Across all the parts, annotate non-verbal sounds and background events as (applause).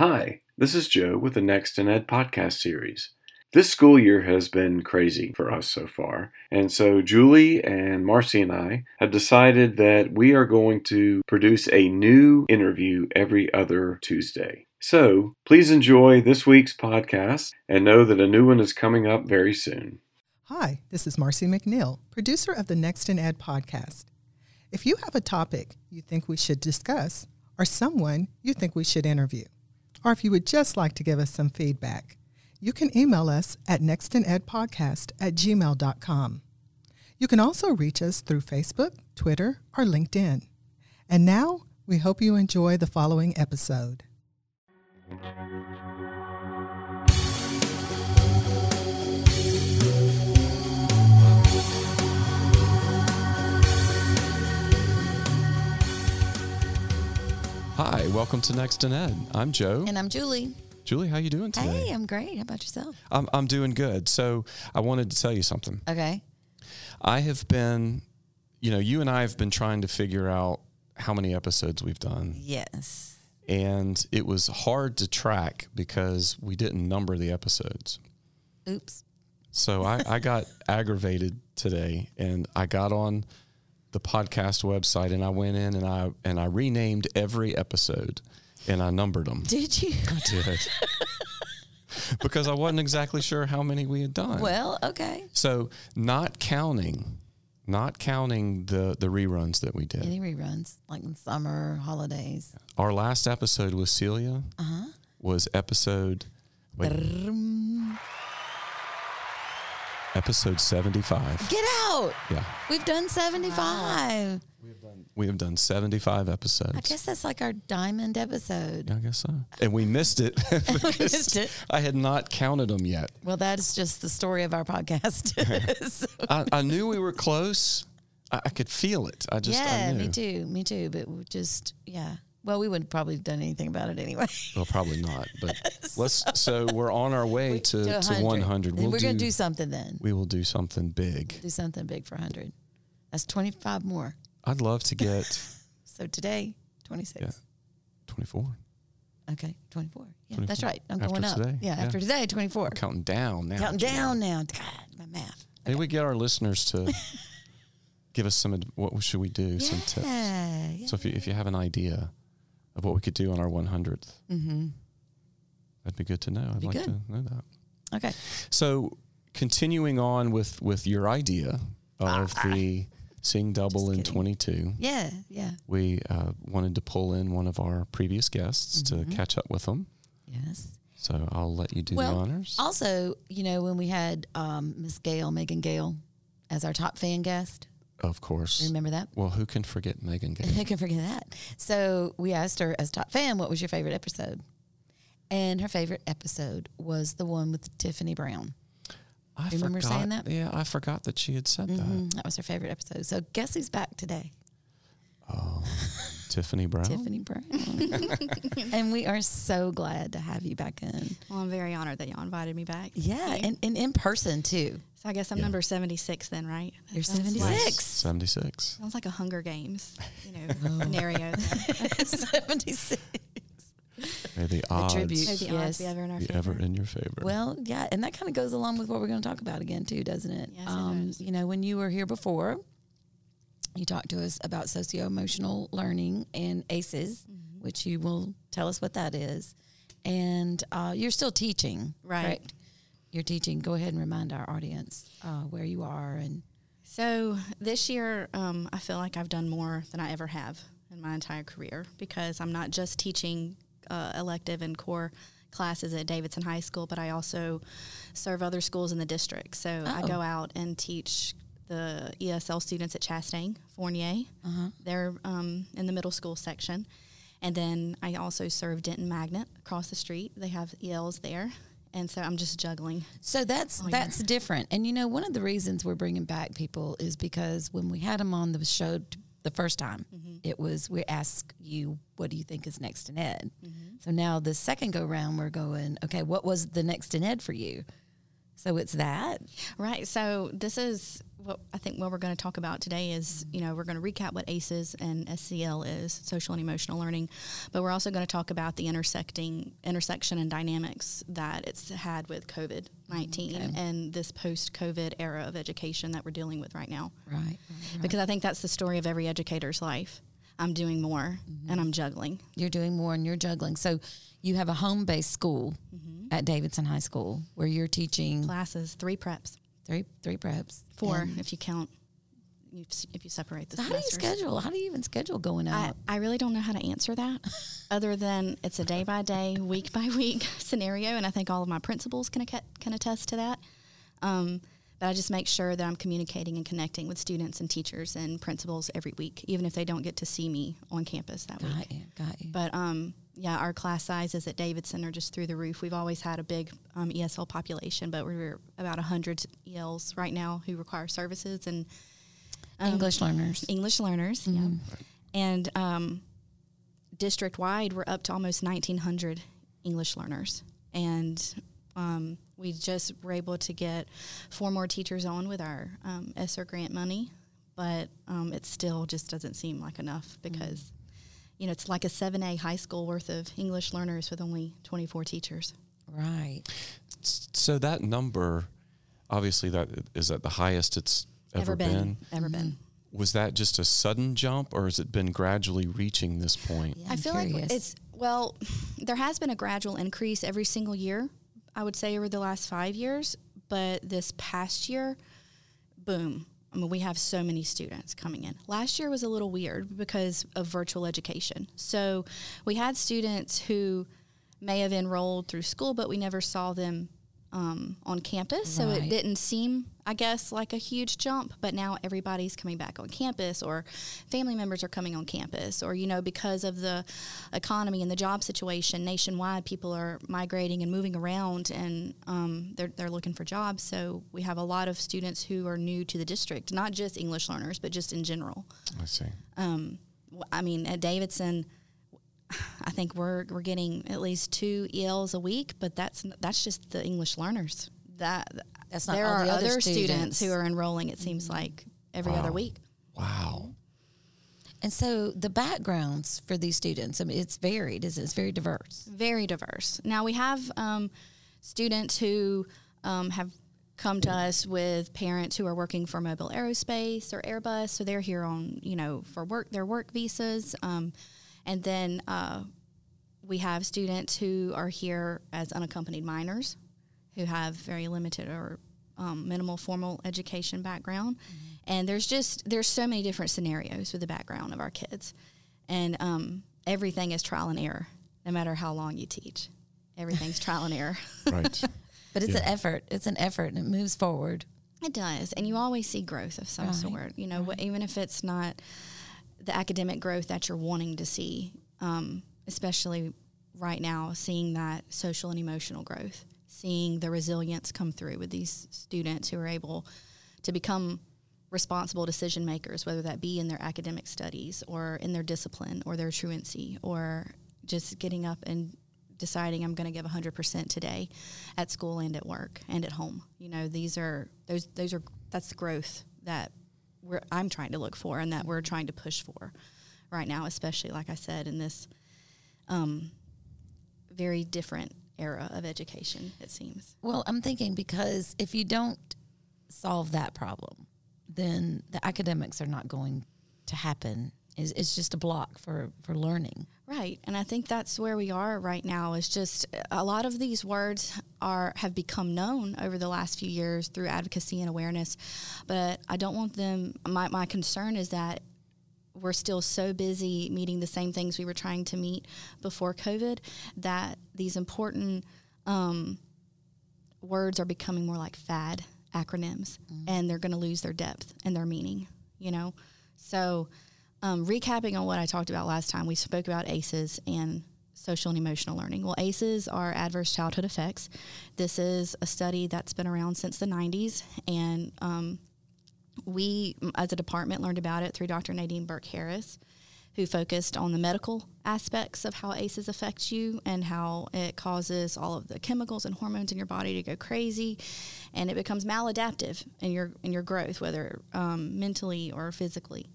Hi, this is Joe with the Next in Ed podcast series. This school year has been crazy for us so far, and so Julie and Marcy and I have decided that we are going to produce a new interview every other Tuesday. So please enjoy this week's podcast and know that a new one is coming up very soon. Hi, this is Marcy McNeil, producer of the Next in Ed podcast. If you have a topic you think we should discuss, or someone you think we should interview, or if you would just like to give us some feedback, you can email us at nextinedpodcast at gmail.com. You can also reach us through Facebook, Twitter, or LinkedIn. And now, we hope you enjoy the following episode. Hi, welcome to Next in Ed. I'm Joe. And I'm Julie. Julie, how you doing today? Hey, I'm great. How about yourself? I'm I'm doing good. So I wanted to tell you something. Okay. I have been, you know, you and I have been trying to figure out how many episodes we've done, Yes. and it was hard to track because we didn't number the episodes. Oops. So I, I got (laughs) aggravated today, and I got on the podcast website, and I went in and I and I renamed every episode, and I numbered them. Did you? I did. (laughs) because I wasn't exactly sure how many we had done. Well, okay. so not counting, not counting the the reruns that we did. Any reruns, like in summer, holidays. Our last episode with Celia Uh-huh. was episode wait, episode seventy five. Get out. Yeah, We've done 75. we have done seventy five episodes. I guess that's like our diamond episode. Yeah, I guess so. And we missed it (laughs) (laughs) because missed it. I had not counted them yet. Well, that is just the story of our podcast. (laughs) So- I, I knew we were close. I, I could feel it. I just I yeah, knew. me too. Me too. But we just, yeah. Well, we wouldn't probably have done anything about it anyway. (laughs) Well, probably not. But (laughs) let's. So we're on our way to, to, 100. And We'll we're going to do something then. We will do something big. Do something big for 100. That's 25 more. I'd love to get (laughs) So today, 26. Yeah. 24. Okay, 24. Yeah, 24. that's right. I'm After going up. today, Yeah, yeah. after today, 24. We're counting down now. Counting down now. God, my math. Maybe we get our listeners to give us some. What should we do? Some tips. Yeah, yeah. So if you if you have an idea of what we could do on our 100th, mm-hmm. that'd be good to know. I'd like good. to know that. Okay. So continuing on with with your idea of the seeing double in kidding. 22. Yeah, yeah. we uh, wanted to pull in one of our previous guests Mm-hmm. to catch up with them. Yes. So I'll let you do Well, the honors. Also, you know, when we had um, Miss Gail, Megan Gale, as our top fan guest, of course. remember that? Well, who can forget Megan Gay? (laughs) Who can forget that? So we asked her as top fan, what was your favorite episode? And her favorite episode was the one with Tiffany Brown. I remember forgot, saying that? Yeah, I forgot that she had said that. Mhm, That was her favorite episode. So guess who's back today? Oh, Tiffany Brown. Tiffany Brown. (laughs) and we are so glad to have you back in. Well, I'm very honored that y'all invited me back. Yeah, and, and in person too. so I guess I'm Yeah. number 76 then, right? That You're 76. Like, 76. sounds like a Hunger Games, you (laughs) Oh. know, scenario. (laughs) 76. May the odds tribute. May the Yes. odds be ever in our be favor. ever in your favor. Well, yeah, and that kind of goes along with what we're going to talk about again too, doesn't it? Yes, it um, does. You know, when you were here before, you talked to us about socio emotional learning and ACEs, Mm-hmm. which you will tell us what that is. And uh, you're still teaching, Right. correct? You're teaching. Go ahead and remind our audience uh, where you are and So this year, um, I feel like I've done more than I ever have in my entire career because I'm not just teaching uh, elective and core classes at Davidson High School, but I also serve other schools in the district. So I Oh. go out and teach the ESL students at Chastang Fournier. Uh-huh. They're um, in the middle school section. And then I also serve Denton Magnet across the street. They have ELs there. And so I'm just juggling. So that's that's different. And you know, one of the reasons we're bringing back people is because when we had them on the show t- the first time, Mm-hmm. it was we asked you, "What do you think is next in ed?" Mm-hmm. So now the second go round, we're going, "Okay, what was the next in ed for you?" So it's that. Right. So this is what I think what we're going to talk about today is, you know, we're going to recap what ACEs and SEL is, social and emotional learning, but we're also going to talk about the intersecting intersection and dynamics that it's had with COVID nineteen mm, Okay. and this post COVID era of education that we're dealing with right now. Right. right, right. Because I think that's the story of every educator's life. I'm doing more and mm-hmm. I'm juggling. you're doing more and you're juggling. So you have a home based school at Davidson High School where you're teaching Classes, three preps, three three preps. four And if you count, if, you separate the so how do you schedule? How do you even schedule going out? I really don't know how to answer that (laughs) other than it's a day by day, week by week (laughs) scenario. And I think all of my principals can, can attest to that. Um, but I just make sure that I'm communicating and connecting with students and teachers and principals every week, even if they don't get to see me on campus that week. got you. Got you. But um, yeah, our class sizes at Davidson are just through the roof. We've always had a big um, ESL population, but we're about 100 ELs right now who require services and um, English learners. English learners. Yeah. And um, district wide, we're up to almost 1,900 English learners. And um, we just were able to get four more teachers on with our um, ESSER grant money, but um, it still just doesn't seem like enough because, you know, it's like a 7A high school worth of English learners with only 24 teachers. Right. So that number, obviously, that is at the highest it's ever, been. Ever mm-hmm. been. Was that just a sudden jump, or has it been gradually reaching this point? Yeah, I feel curious. like it's well, (sighs) there has been a gradual increase every single year. I would say over the last five years, but this past year, boom. I mean, we have so many students coming in. Last year was a little weird because of virtual education. So we had students who may have enrolled through school, but we never saw them um, on campus. So it didn't seem, I guess, like a huge jump. But now everybody's coming back on campus, or family members are coming on campus, or, you know, because of the economy and the job situation nationwide, people are migrating and moving around and um, they're, they're looking for jobs. So we have a lot of students who are new to the district, not just English learners, but just in general. I see. Um, I mean, at Davidson, (sighs) I think we're we're getting at least two ELs a week, but that's that's just the English learners. That That's not there all are the other other students. students. who are enrolling. It seems like every other week. Wow. And so the backgrounds for these students, I mean, it's varied. Is it's very diverse. very diverse. Now we have um, students who um, have come to us with parents who are working for Mobile Aerospace or Airbus, so they're here on you know for work their work visas, um, and then uh, we have students who are here as unaccompanied minors, who have very limited or um, minimal formal education background, and there's just there's so many different scenarios with the background of our kids, and um, everything is trial and error, no matter how long you teach. Everything's (laughs) trial and error. Right. (laughs) But it's Yeah. an effort. It's an effort and it moves forward. It does, and you always see growth of some Right, sort. You know, wh- even if it's not the academic growth that you're wanting to see, um, especially right now, seeing that social and emotional growth, seeing the resilience come through with these students who are able to become responsible decision makers, whether that be in their academic studies or in their discipline or their truancy or just getting up and deciding I'm going to give 100% today at school and at work and at home. You know, these are those those are that's growth that we're I'm trying to look for and that we're trying to push for right now, especially like I said in this um, very different era of education. It seems. Well, I'm thinking because if you don't solve that problem, then the academics are not going to happen. It's, it's just a block for, for learning. Right, and I think that's where we are right now. Is just uh, a lot of these words are have become known over the last few years through advocacy and awareness, but I don't want them. My my concern is that we're still so busy meeting the same things we were trying to meet before COVID that these important um, words are becoming more like fad acronyms, and they're going to lose their depth and their meaning. You know, so um, recapping on what I talked about last time, we spoke about ACEs and social and emotional learning. Well, ACEs are adverse childhood effects. This is a study that's been around since the 90s, and um, we, as a department, learned about it through Dr. Nadine Burke Harris, who focused on the medical aspects of how ACEs affect you and how it causes all of the chemicals and hormones in your body to go crazy, and it becomes maladaptive in your in your growth, whether um, mentally or physically,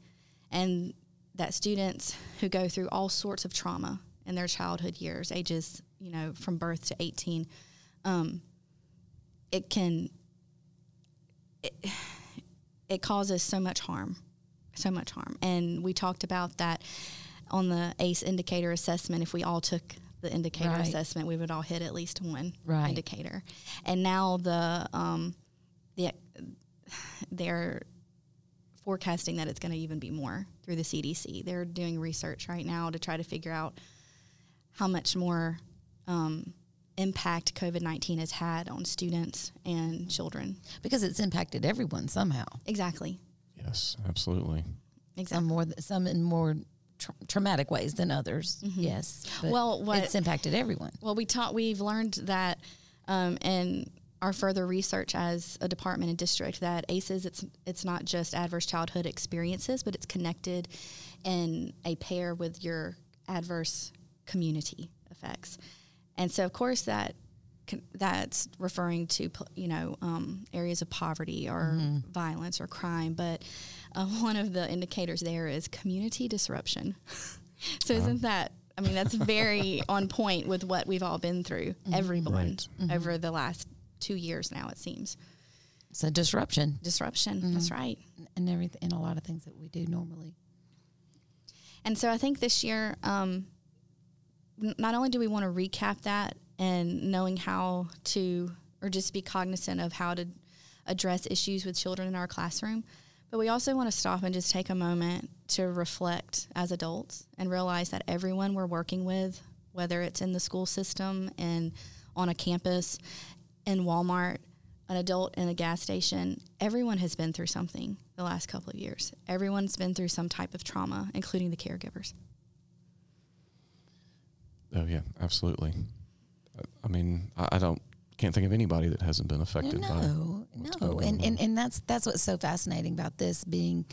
and that students who go through all sorts of trauma in their childhood years, ages you know from birth to eighteen, um, it can it, it causes so much harm so much harm. And we talked about that on the ACE indicator assessment. If we all took the indicator Right. assessment, we would all hit at least one Right. indicator. And now the um, the they're forecasting that it's going to even be more through the CDC. They're doing research right now to try to figure out how much more um, impact COVID nineteen has had on students and children. because it's impacted everyone somehow. Exactly. Yes, absolutely. Exactly. Some more, some in more tra- traumatic ways than others. Yes. but Mm-hmm. Well, what- it's impacted everyone. Well, we taught we've learned that um, in our further research as a department and district that ACEs it's it's not just adverse childhood experiences, but it's connected in a pair with your adverse community effects, and so of course that that's referring to you know um, areas of poverty or violence or crime, but uh, (laughs) one of the indicators there is community disruption. (laughs) so isn't that? I mean, that's very (laughs) on point with what we've all been through, everyone over the last two years now. It seems It's a disruption disruption. That's right. and everything, and a lot of things that we do normally. And so I think this year, um, not only do we want to recap that and knowing how to, or just be cognizant of how to address issues with children in our classroom, but we also want to stop and just take a moment to reflect as adults and realize that everyone we're working with, whether it's in the school system and on a campus, in Walmart, an adult in a gas station, everyone has been through something the last couple of years. Everyone's been through some type of trauma, including the caregivers. Oh yeah, absolutely. I- I mean, I, I don't can't think of anybody that hasn't been affected by. No, what's no, and, and and that's that's what's so fascinating about this being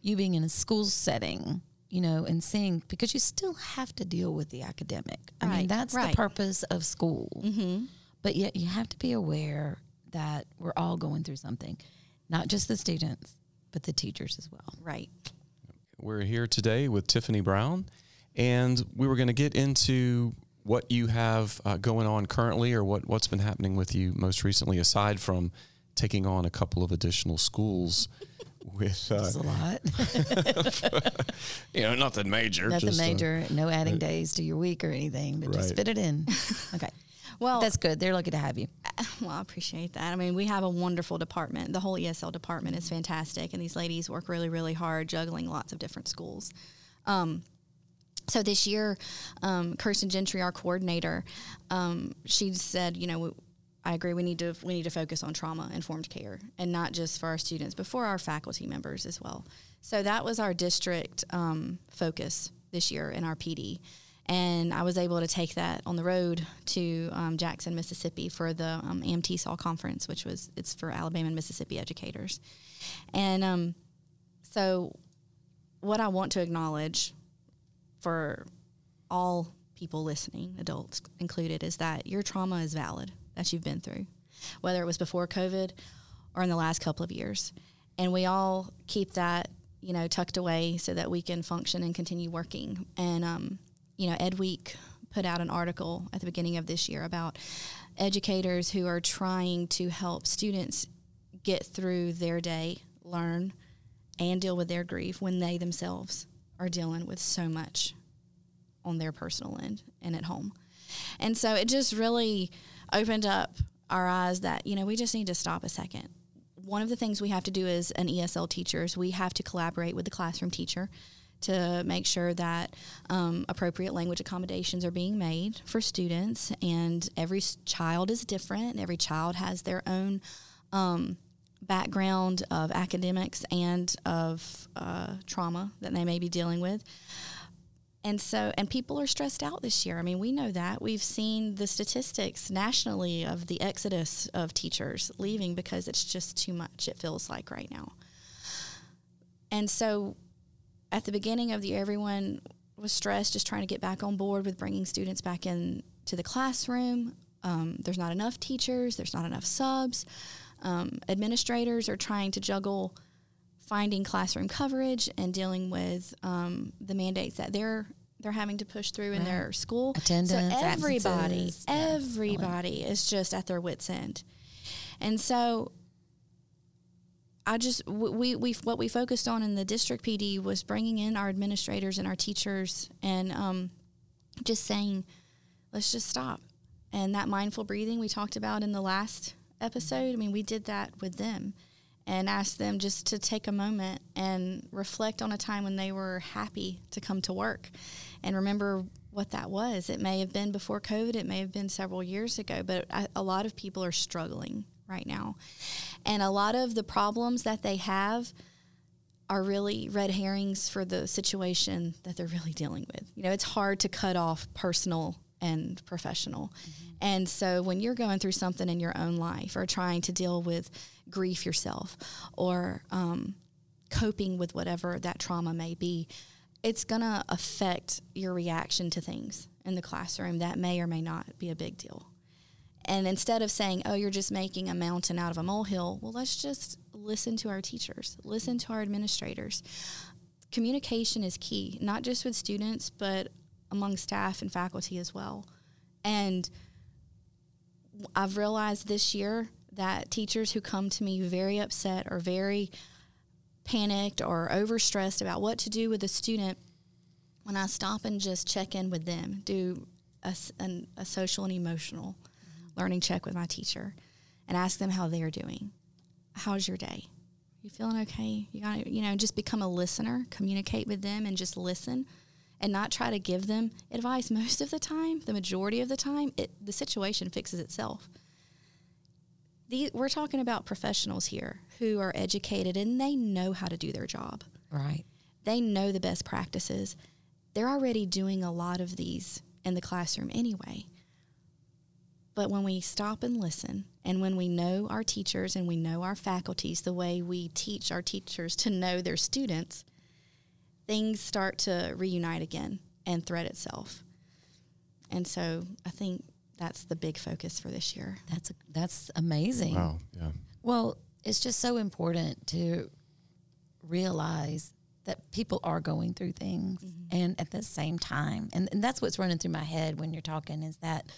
you being in a school setting, you know, and seeing because you still have to deal with the academic. I mean, that's right. the purpose of school. Mm-hmm. But yet, you have to be aware that we're all going through something, not just the students, but the teachers as well. Right. We're here today with Tiffany Brown, and we were going to get into what you have uh, going on currently, or what what's been happening with you most recently, aside from taking on a couple of additional schools. (laughs) With uh, a lot. (laughs) you know, nothing major. Nothing just, uh, major. no adding days to your week or anything, but just fit it in. (laughs) Okay. Well, That's good. They're lucky to have you. well, I appreciate that. I mean, we have a wonderful department. The whole ESL department is fantastic, and these ladies work really, really hard, juggling lots of different schools. Um, so this year, um, Kirsten Gentry, our coordinator, um, she said, you know, I agree. We need to we need to focus on trauma informed care, and not just for our students, but for our faculty members as well. So that was our district um, focus this year in our PD, and I was able to take that on the road to um, Jackson, Mississippi, for the um, AMTESOL conference, which was it's for Alabama and Mississippi educators, and um, so what I want to acknowledge for all people listening, adults included, is that your trauma is valid that you've been through, whether it was before COVID or in the last couple of years. And we all keep that, you know, tucked away so that we can function and continue working. And, um, you know, Ed Week put out an article at the beginning of this year about educators who are trying to help students get through their day, learn, and deal with their grief when they themselves are dealing with so much on their personal end and at home. And so it just really opened up our eyes that, you know, we just need to stop a second. One of the things we have to do as an ESL teacher is we have to collaborate with the classroom teacher to make sure that um, appropriate language accommodations are being made for students. And every child is different, every child has their own um, background of academics and of uh, trauma that they may be dealing with. And so, and people are stressed out this year. I mean, we know that. We've seen the statistics nationally of the exodus of teachers leaving because it's just too much, it feels like right now. And so, at the beginning of the year, everyone, was stressed just trying to get back on board with bringing students back in to the classroom. Um, there's not enough teachers. There's not enough subs. Um, administrators are trying to juggle finding classroom coverage and dealing with um, the mandates that they're they're having to push through in their school. Attendance, so everybody, absences, yeah, everybody is just at their wits end, and so I just we we what we focused on in the district PD was bringing in our administrators and our teachers and um, just saying, let's just stop. And that mindful breathing we talked about in the last episode, I mean, we did that with them and asked them just to take a moment and reflect on a time when they were happy to come to work and remember what that was. It may have been before COVID, it may have been several years ago, but a lot of people are struggling right now. And a lot of the problems that they have are really red herrings for the situation that they're really dealing with. You know, it's hard to cut off personal and professional. And so when you're going through something in your own life or trying to deal with grief yourself or um, coping with whatever that trauma may be, it's going to affect your reaction to things in the classroom that may or may not be a big deal. And instead of saying, oh, you're just making a mountain out of a molehill, well, let's just listen to our teachers, listen to our administrators. Communication is key, not just with students, but among staff and faculty as well. And I've realized this year that teachers who come to me very upset or very panicked or overstressed about what to do with a student, when I stop and just check in with them, do a, an- a social and emotional learning check with my teacher, and ask them how they're doing. How's your day? You feeling okay? You got you know, just become a listener, communicate with them, and just listen, and not try to give them advice. Most of the time, the majority of the time, it, the situation fixes itself. The, we're talking about professionals here who are educated and they know how to do their job Right. they know the best practices. They're already doing a lot of these in the classroom anyway. But when we stop and listen, and when we know our teachers and we know our faculties the way we teach our teachers to know their students, things start to reunite again and thread itself. And so I think that's the big focus for this year. That's that's amazing. Wow. Yeah. Well, it's just so important to realize that people are going through things mm-hmm. and at the same time and, and that's what's running through my head when you're talking is that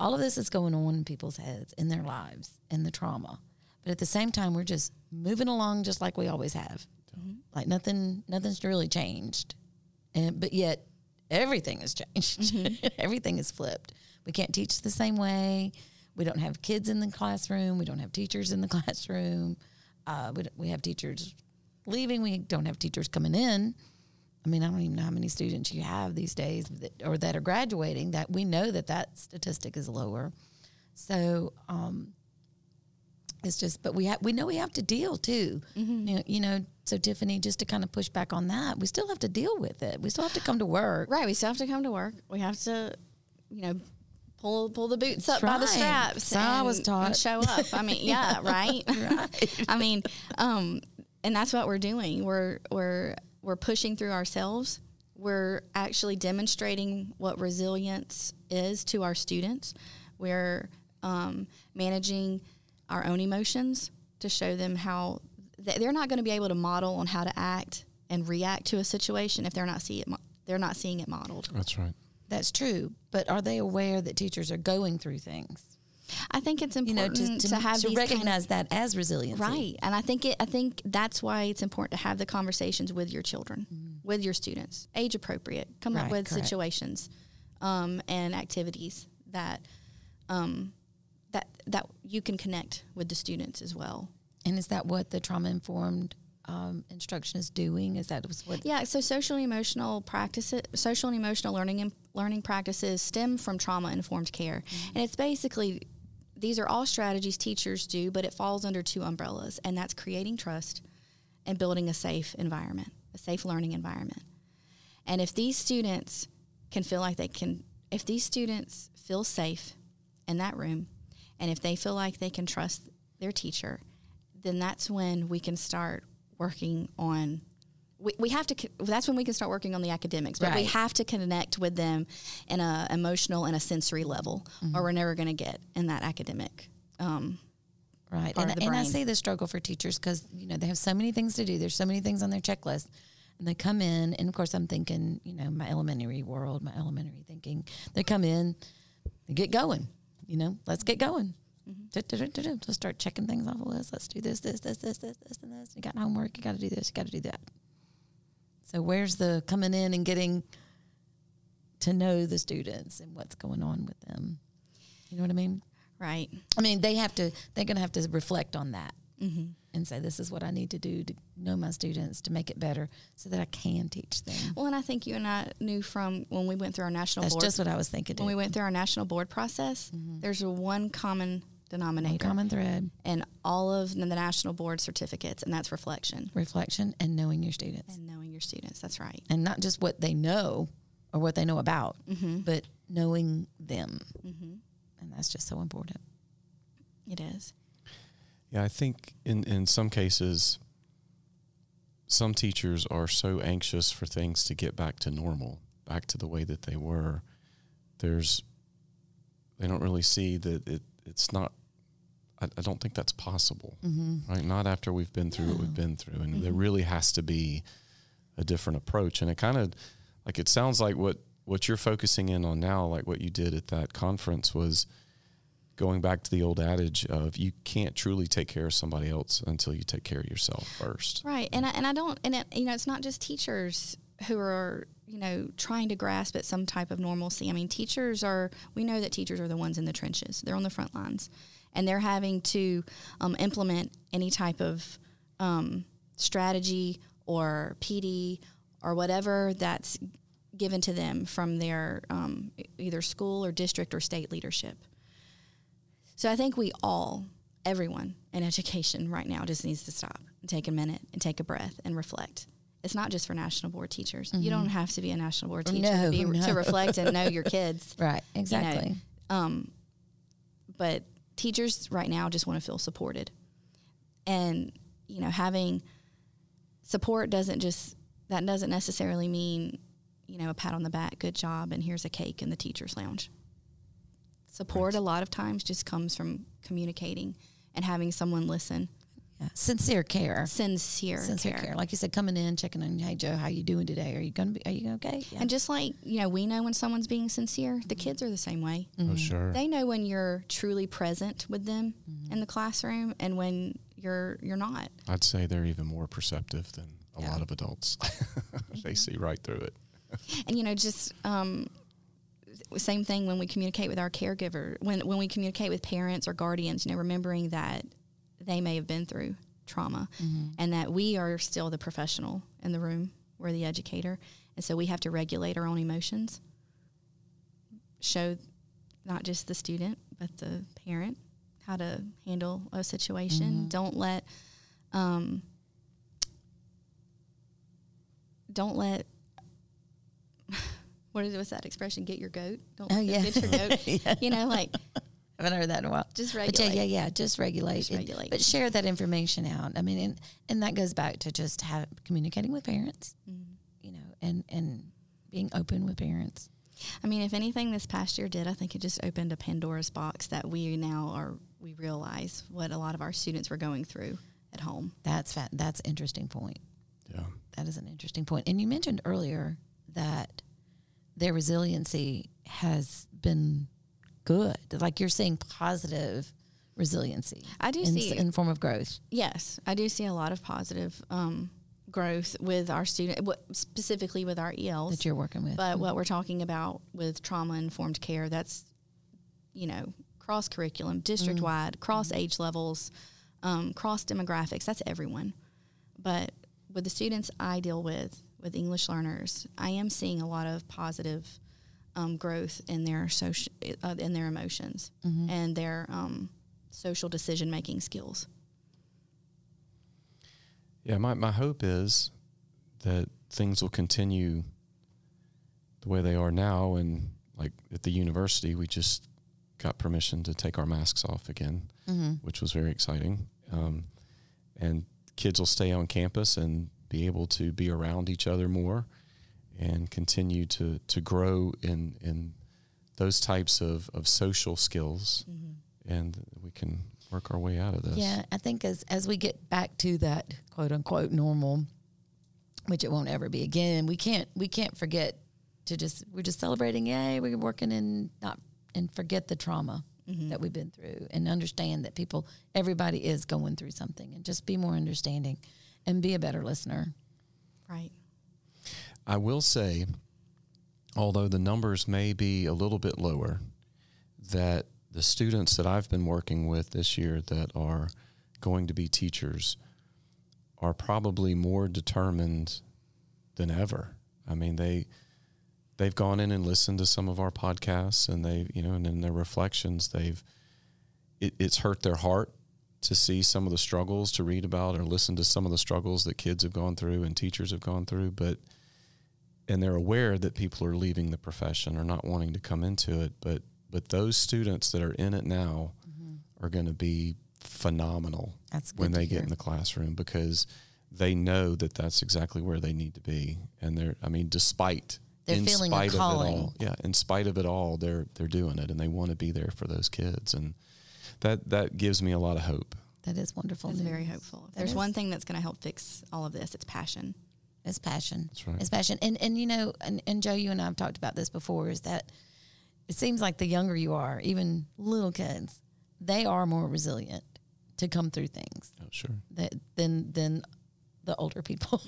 all of this is going on in people's heads in their lives and the trauma but at the same time we're just moving along just like we always have like nothing nothing's really changed. And but yet everything has changed. (laughs) Everything is flipped. We can't teach the same way. We don't have kids in the classroom. We don't have teachers in the (laughs) classroom. Uh, we, we have teachers leaving. We don't have teachers coming in. I mean i don't even know how many students you have these days that, or that are graduating that we know that that statistic is lower. So um, it's just but we have we know we have to deal too you, know, you know so tiffany just to kind of push back on that we still have to deal with it we still have to come to work Right. We still have to come to work. We have to, you know, pull pull the boots up by the straps So I and, was taught. show up. I mean, (laughs) yeah, right. (laughs) Right. I mean, um, and that's what we're doing. We're we're we're pushing through ourselves. We're actually demonstrating what resilience is to our students. We're um, managing our own emotions to show them how th- they're not going to be able to model on how to act and react to a situation if they're not see it. Mo- they're not seeing it modeled. That's right. that's true but are they aware that teachers are going through things I think it's you know important to, to, to, have to these kind of- recognize that as resiliency Right. And I think it I think that's why it's important to have the conversations with your children, with your students, age appropriate. Come up with correct. situations um, and activities that um, that that you can connect with the students as well. And is that what the trauma informed um, instruction is doing? Is that what? Yeah, so social and emotional practices, social and emotional learning and learning practices stem from trauma informed care, and it's basically these are all strategies teachers do, but it falls under two umbrellas, and that's creating trust and building a safe environment, a safe learning environment. And if these students can feel like they can, if these students feel safe in that room, and if they feel like they can trust their teacher, then that's when we can start working on we, we have to that's when we can start working on the academics but we have to connect with them in a emotional and a sensory level Mm-hmm. or we're never going to get in that academic um, Right. And, and I see the struggle for teachers because, you know, they have so many things to do. There's so many things on their checklist. And they come in, and of course, I'm thinking, you know, my elementary world, my elementary thinking. They come in, they get going, you know, let's get mm-hmm. going. Mm-hmm. Du-du-du-du-du. Let's start checking things off the list. Let's do this, this, this, this, this, this, and this. You got homework. You got to do this. You got to do that. So, where's the coming in and getting to know the students and what's going on with them? You know what I mean? right I mean, they have to. They're going to have to reflect on that Mm-hmm. and say, "This is what I need to do to know my students to make it better, so that I can teach them." well and i think you and i knew from when we went through our national That's board just what I was thinking. when we went through our national board process there's one common denominator common thread, in all of the national board certificates and that's reflection reflection, and knowing your students, and knowing your students that's right and not just what they know or what they know about, Mm-hmm. but knowing them, and that's just so important. it is Yeah, I think in, in some cases, some teachers are so anxious for things to get back to normal, back to the way that they were. There's, they don't really see that it, it's not, I, I don't think that's possible, mm-hmm. right? Not after we've been through what we've been through. And there mm-hmm. really has to be a different approach. And it kind of, like, it sounds like what, what you're focusing in on now, like what you did at that conference was, going back to the old adage of you can't truly take care of somebody else until you take care of yourself first. Right, and I, and I don't, and it, you know, it's not just teachers who are, you know, trying to grasp at some type of normalcy. I mean, teachers are. We know that teachers are the ones in the trenches. They're on the front lines, and they're having to um, implement any type of um, strategy or PD or whatever that's given to them from their um, either school or district or state leadership. So I think we all, everyone in education right now just needs to stop and take a minute and take a breath and reflect. It's not just for national board teachers. You don't have to be a national board teacher No, to, be, no. to reflect and know your (laughs) kids. Right. Exactly. Um, but teachers right now just want to feel supported. And, you know, having support doesn't just, that doesn't necessarily mean, you know, a pat on the back, good job, and here's a cake in the teacher's lounge. Support a lot of times just comes from communicating and having someone listen. Yeah. Sincere care. Sincere, Sincere care. Like you said, coming in, checking on, hey Joe, how you doing today? Are you gonna be? Are you okay? Yeah. And just like, you know, we know when someone's being sincere, the mm-hmm. kids are the same way. Mm-hmm. Oh, sure. They know when you're truly present with them mm-hmm. in the classroom and when you're you're not. I'd say they're even more perceptive than a Yeah. lot of adults. (laughs) they see right through it. (laughs) And you know, just um, same thing when we communicate with our caregiver, when when we communicate with parents or guardians, you know, remembering that they may have been through trauma and that we are still the professional in the room, we're the educator, and so we have to regulate our own emotions. Show not just the student but the parent how to handle a situation. Don't let um, don't let what is what's that expression? Get your goat. Don't Oh, yeah. get your goat. (laughs) You know, like (laughs) I haven't heard that in a while. Just But yeah, yeah, yeah. Just regulate. Just And- regulate. but share that information out. I mean, and, and that goes back to just have, communicating with parents, Mm-hmm. you know, and, and being open with parents. I mean, if anything this past year did, I think it just opened a Pandora's box that we now are we realize what a lot of our students were going through at home. That's fat. That's interesting point. Yeah. That is an interesting point. And you mentioned earlier that their resiliency has been good. Like you're seeing positive resiliency. I do in, see- in form of growth. Yes, I do see a lot of positive um, growth with our student, specifically with our ELs. that you're working with. But what we're talking about with trauma informed care, that's, you know, cross curriculum, district wide, cross age levels, um, cross demographics. That's everyone. But with the students I deal with, with English learners, I am seeing a lot of positive um, growth in their social, uh, in their emotions and their um, social decision making skills. Yeah, my, my hope is that things will continue the way they are now. And like at the university, we just got permission to take our masks off again, which was very exciting. Um, and kids will stay on campus and be able to be around each other more and continue to, to grow in, in those types of, of social skills. Mm-hmm. And we can work our way out of this. Yeah, I think as as we get back to that quote unquote normal, which it won't ever be again, we can't we can't forget to just we're just celebrating, yay, we're working and not and forget the trauma mm-hmm. that we've been through and understand that people everybody is going through something and just be more understanding and be a better listener. Right. I will say, although the numbers may be a little bit lower, that the students that I've been working with this year that are going to be teachers are probably more determined than ever. I mean, they they've gone in and listened to some of our podcasts, and they you know, and in their reflections, they've it, it's hurt their heart to see some of the struggles, to read about or listen to some of the struggles that kids have gone through and teachers have gone through, but and they're aware that people are leaving the profession or not wanting to come into it, but but those students that are in it now are going to be phenomenal when they get in the classroom because they know that that's exactly where they need to be, and they're I mean, despite They're in spite of it all, yeah, in spite of it all, they're they're doing it, and they want to be there for those kids, and that that gives me a lot of hope. That is wonderful. It's very hopeful. If That there's is. one thing that's going to help fix all of this, it's passion. It's passion. That's right. It's passion. And and you know, and, and Joe, you and I have talked about this before, is that it seems like the younger you are, even little kids, they are more resilient to come through things Oh, sure. that than than the older people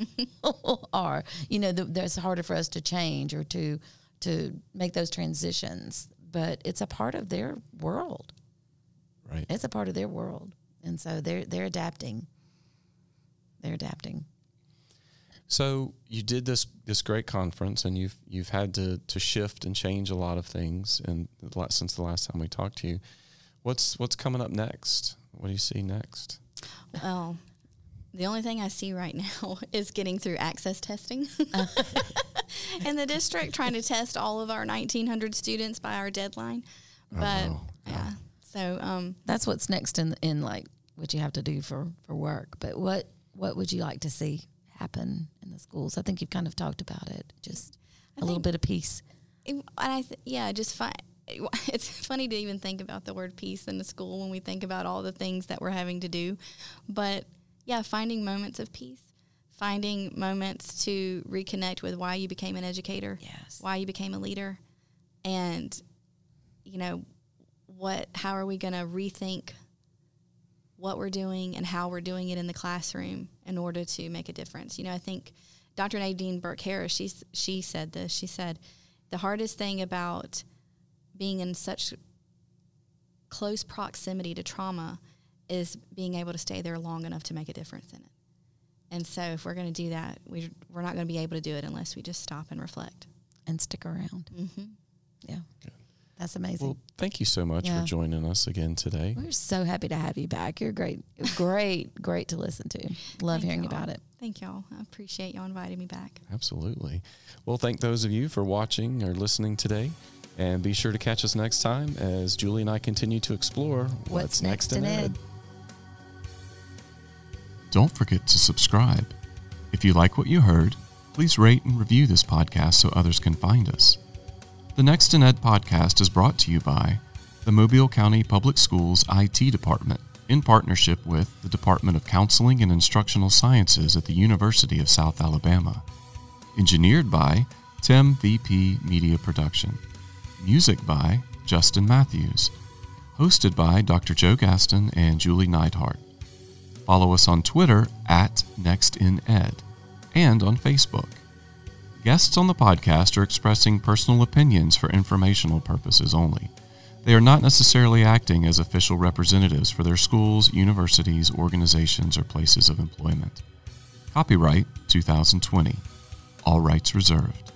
(laughs) (laughs) are. You know, the, there's harder for us to change or to to make those transitions, but it's a part of their world. Right. It's a part of their world, and so they're they're adapting. They're adapting. So you did this this great conference, and you've you've had to to shift and change a lot of things, and since the last time we talked to you, what's what's coming up next? What do you see next? Well, the only thing I see right (laughs) now is getting through access testing. (laughs) in the district, trying to test all of our 1,900 students by our deadline. Oh, but wow. yeah, so um, that's what's next in in like what you have to do for for work. But what what would you like to see happen in the schools? I think you've kind of talked about it. Just a little bit of peace. it- and I th- yeah, just find (laughs) it's funny to even think about the word peace in the school when we think about all the things that we're having to do. But yeah, finding moments of peace, finding moments to reconnect with why you became an educator, Yes. why you became a leader, and you know what how are we going to rethink what we're doing and how we're doing it in the classroom in order to make a difference. You know, I think Dr. Nadine Burke Harris, she's, she said this. She said, the hardest thing about being in such close proximity to trauma is being able to stay there long enough to make a difference in it. And so, if we're going to do that, we, we're not going to be able to do it unless we just stop and reflect. and stick around. Mm-hmm. Yeah, that's amazing. Well, thank you so much Yeah. for joining us again today. We're so happy to have you back. You're great, great, great to listen to. Love Thank hearing y'all. about it. Thank y'all. I appreciate y'all inviting me back. Absolutely. Well, thank those of you for watching or listening today. And be sure to catch us next time as Julie and I continue to explore What's next in Ed. Don't forget to subscribe. If you like what you heard, please rate and review this podcast so others can find us. The Next in Ed podcast is brought to you by the Mobile County Public Schools IT Department in partnership with the Department of Counseling and Instructional Sciences at the University of South Alabama. Engineered by Tim VP Media Production. Music by Justin Matthews. Hosted by Dr. Joe Gaston and Julie Neidhart. Follow us on Twitter at NextInEd and on Facebook. Guests on the podcast are expressing personal opinions for informational purposes only. They are not necessarily acting as official representatives for their schools, universities, organizations, or places of employment. Copyright 2020. All rights reserved.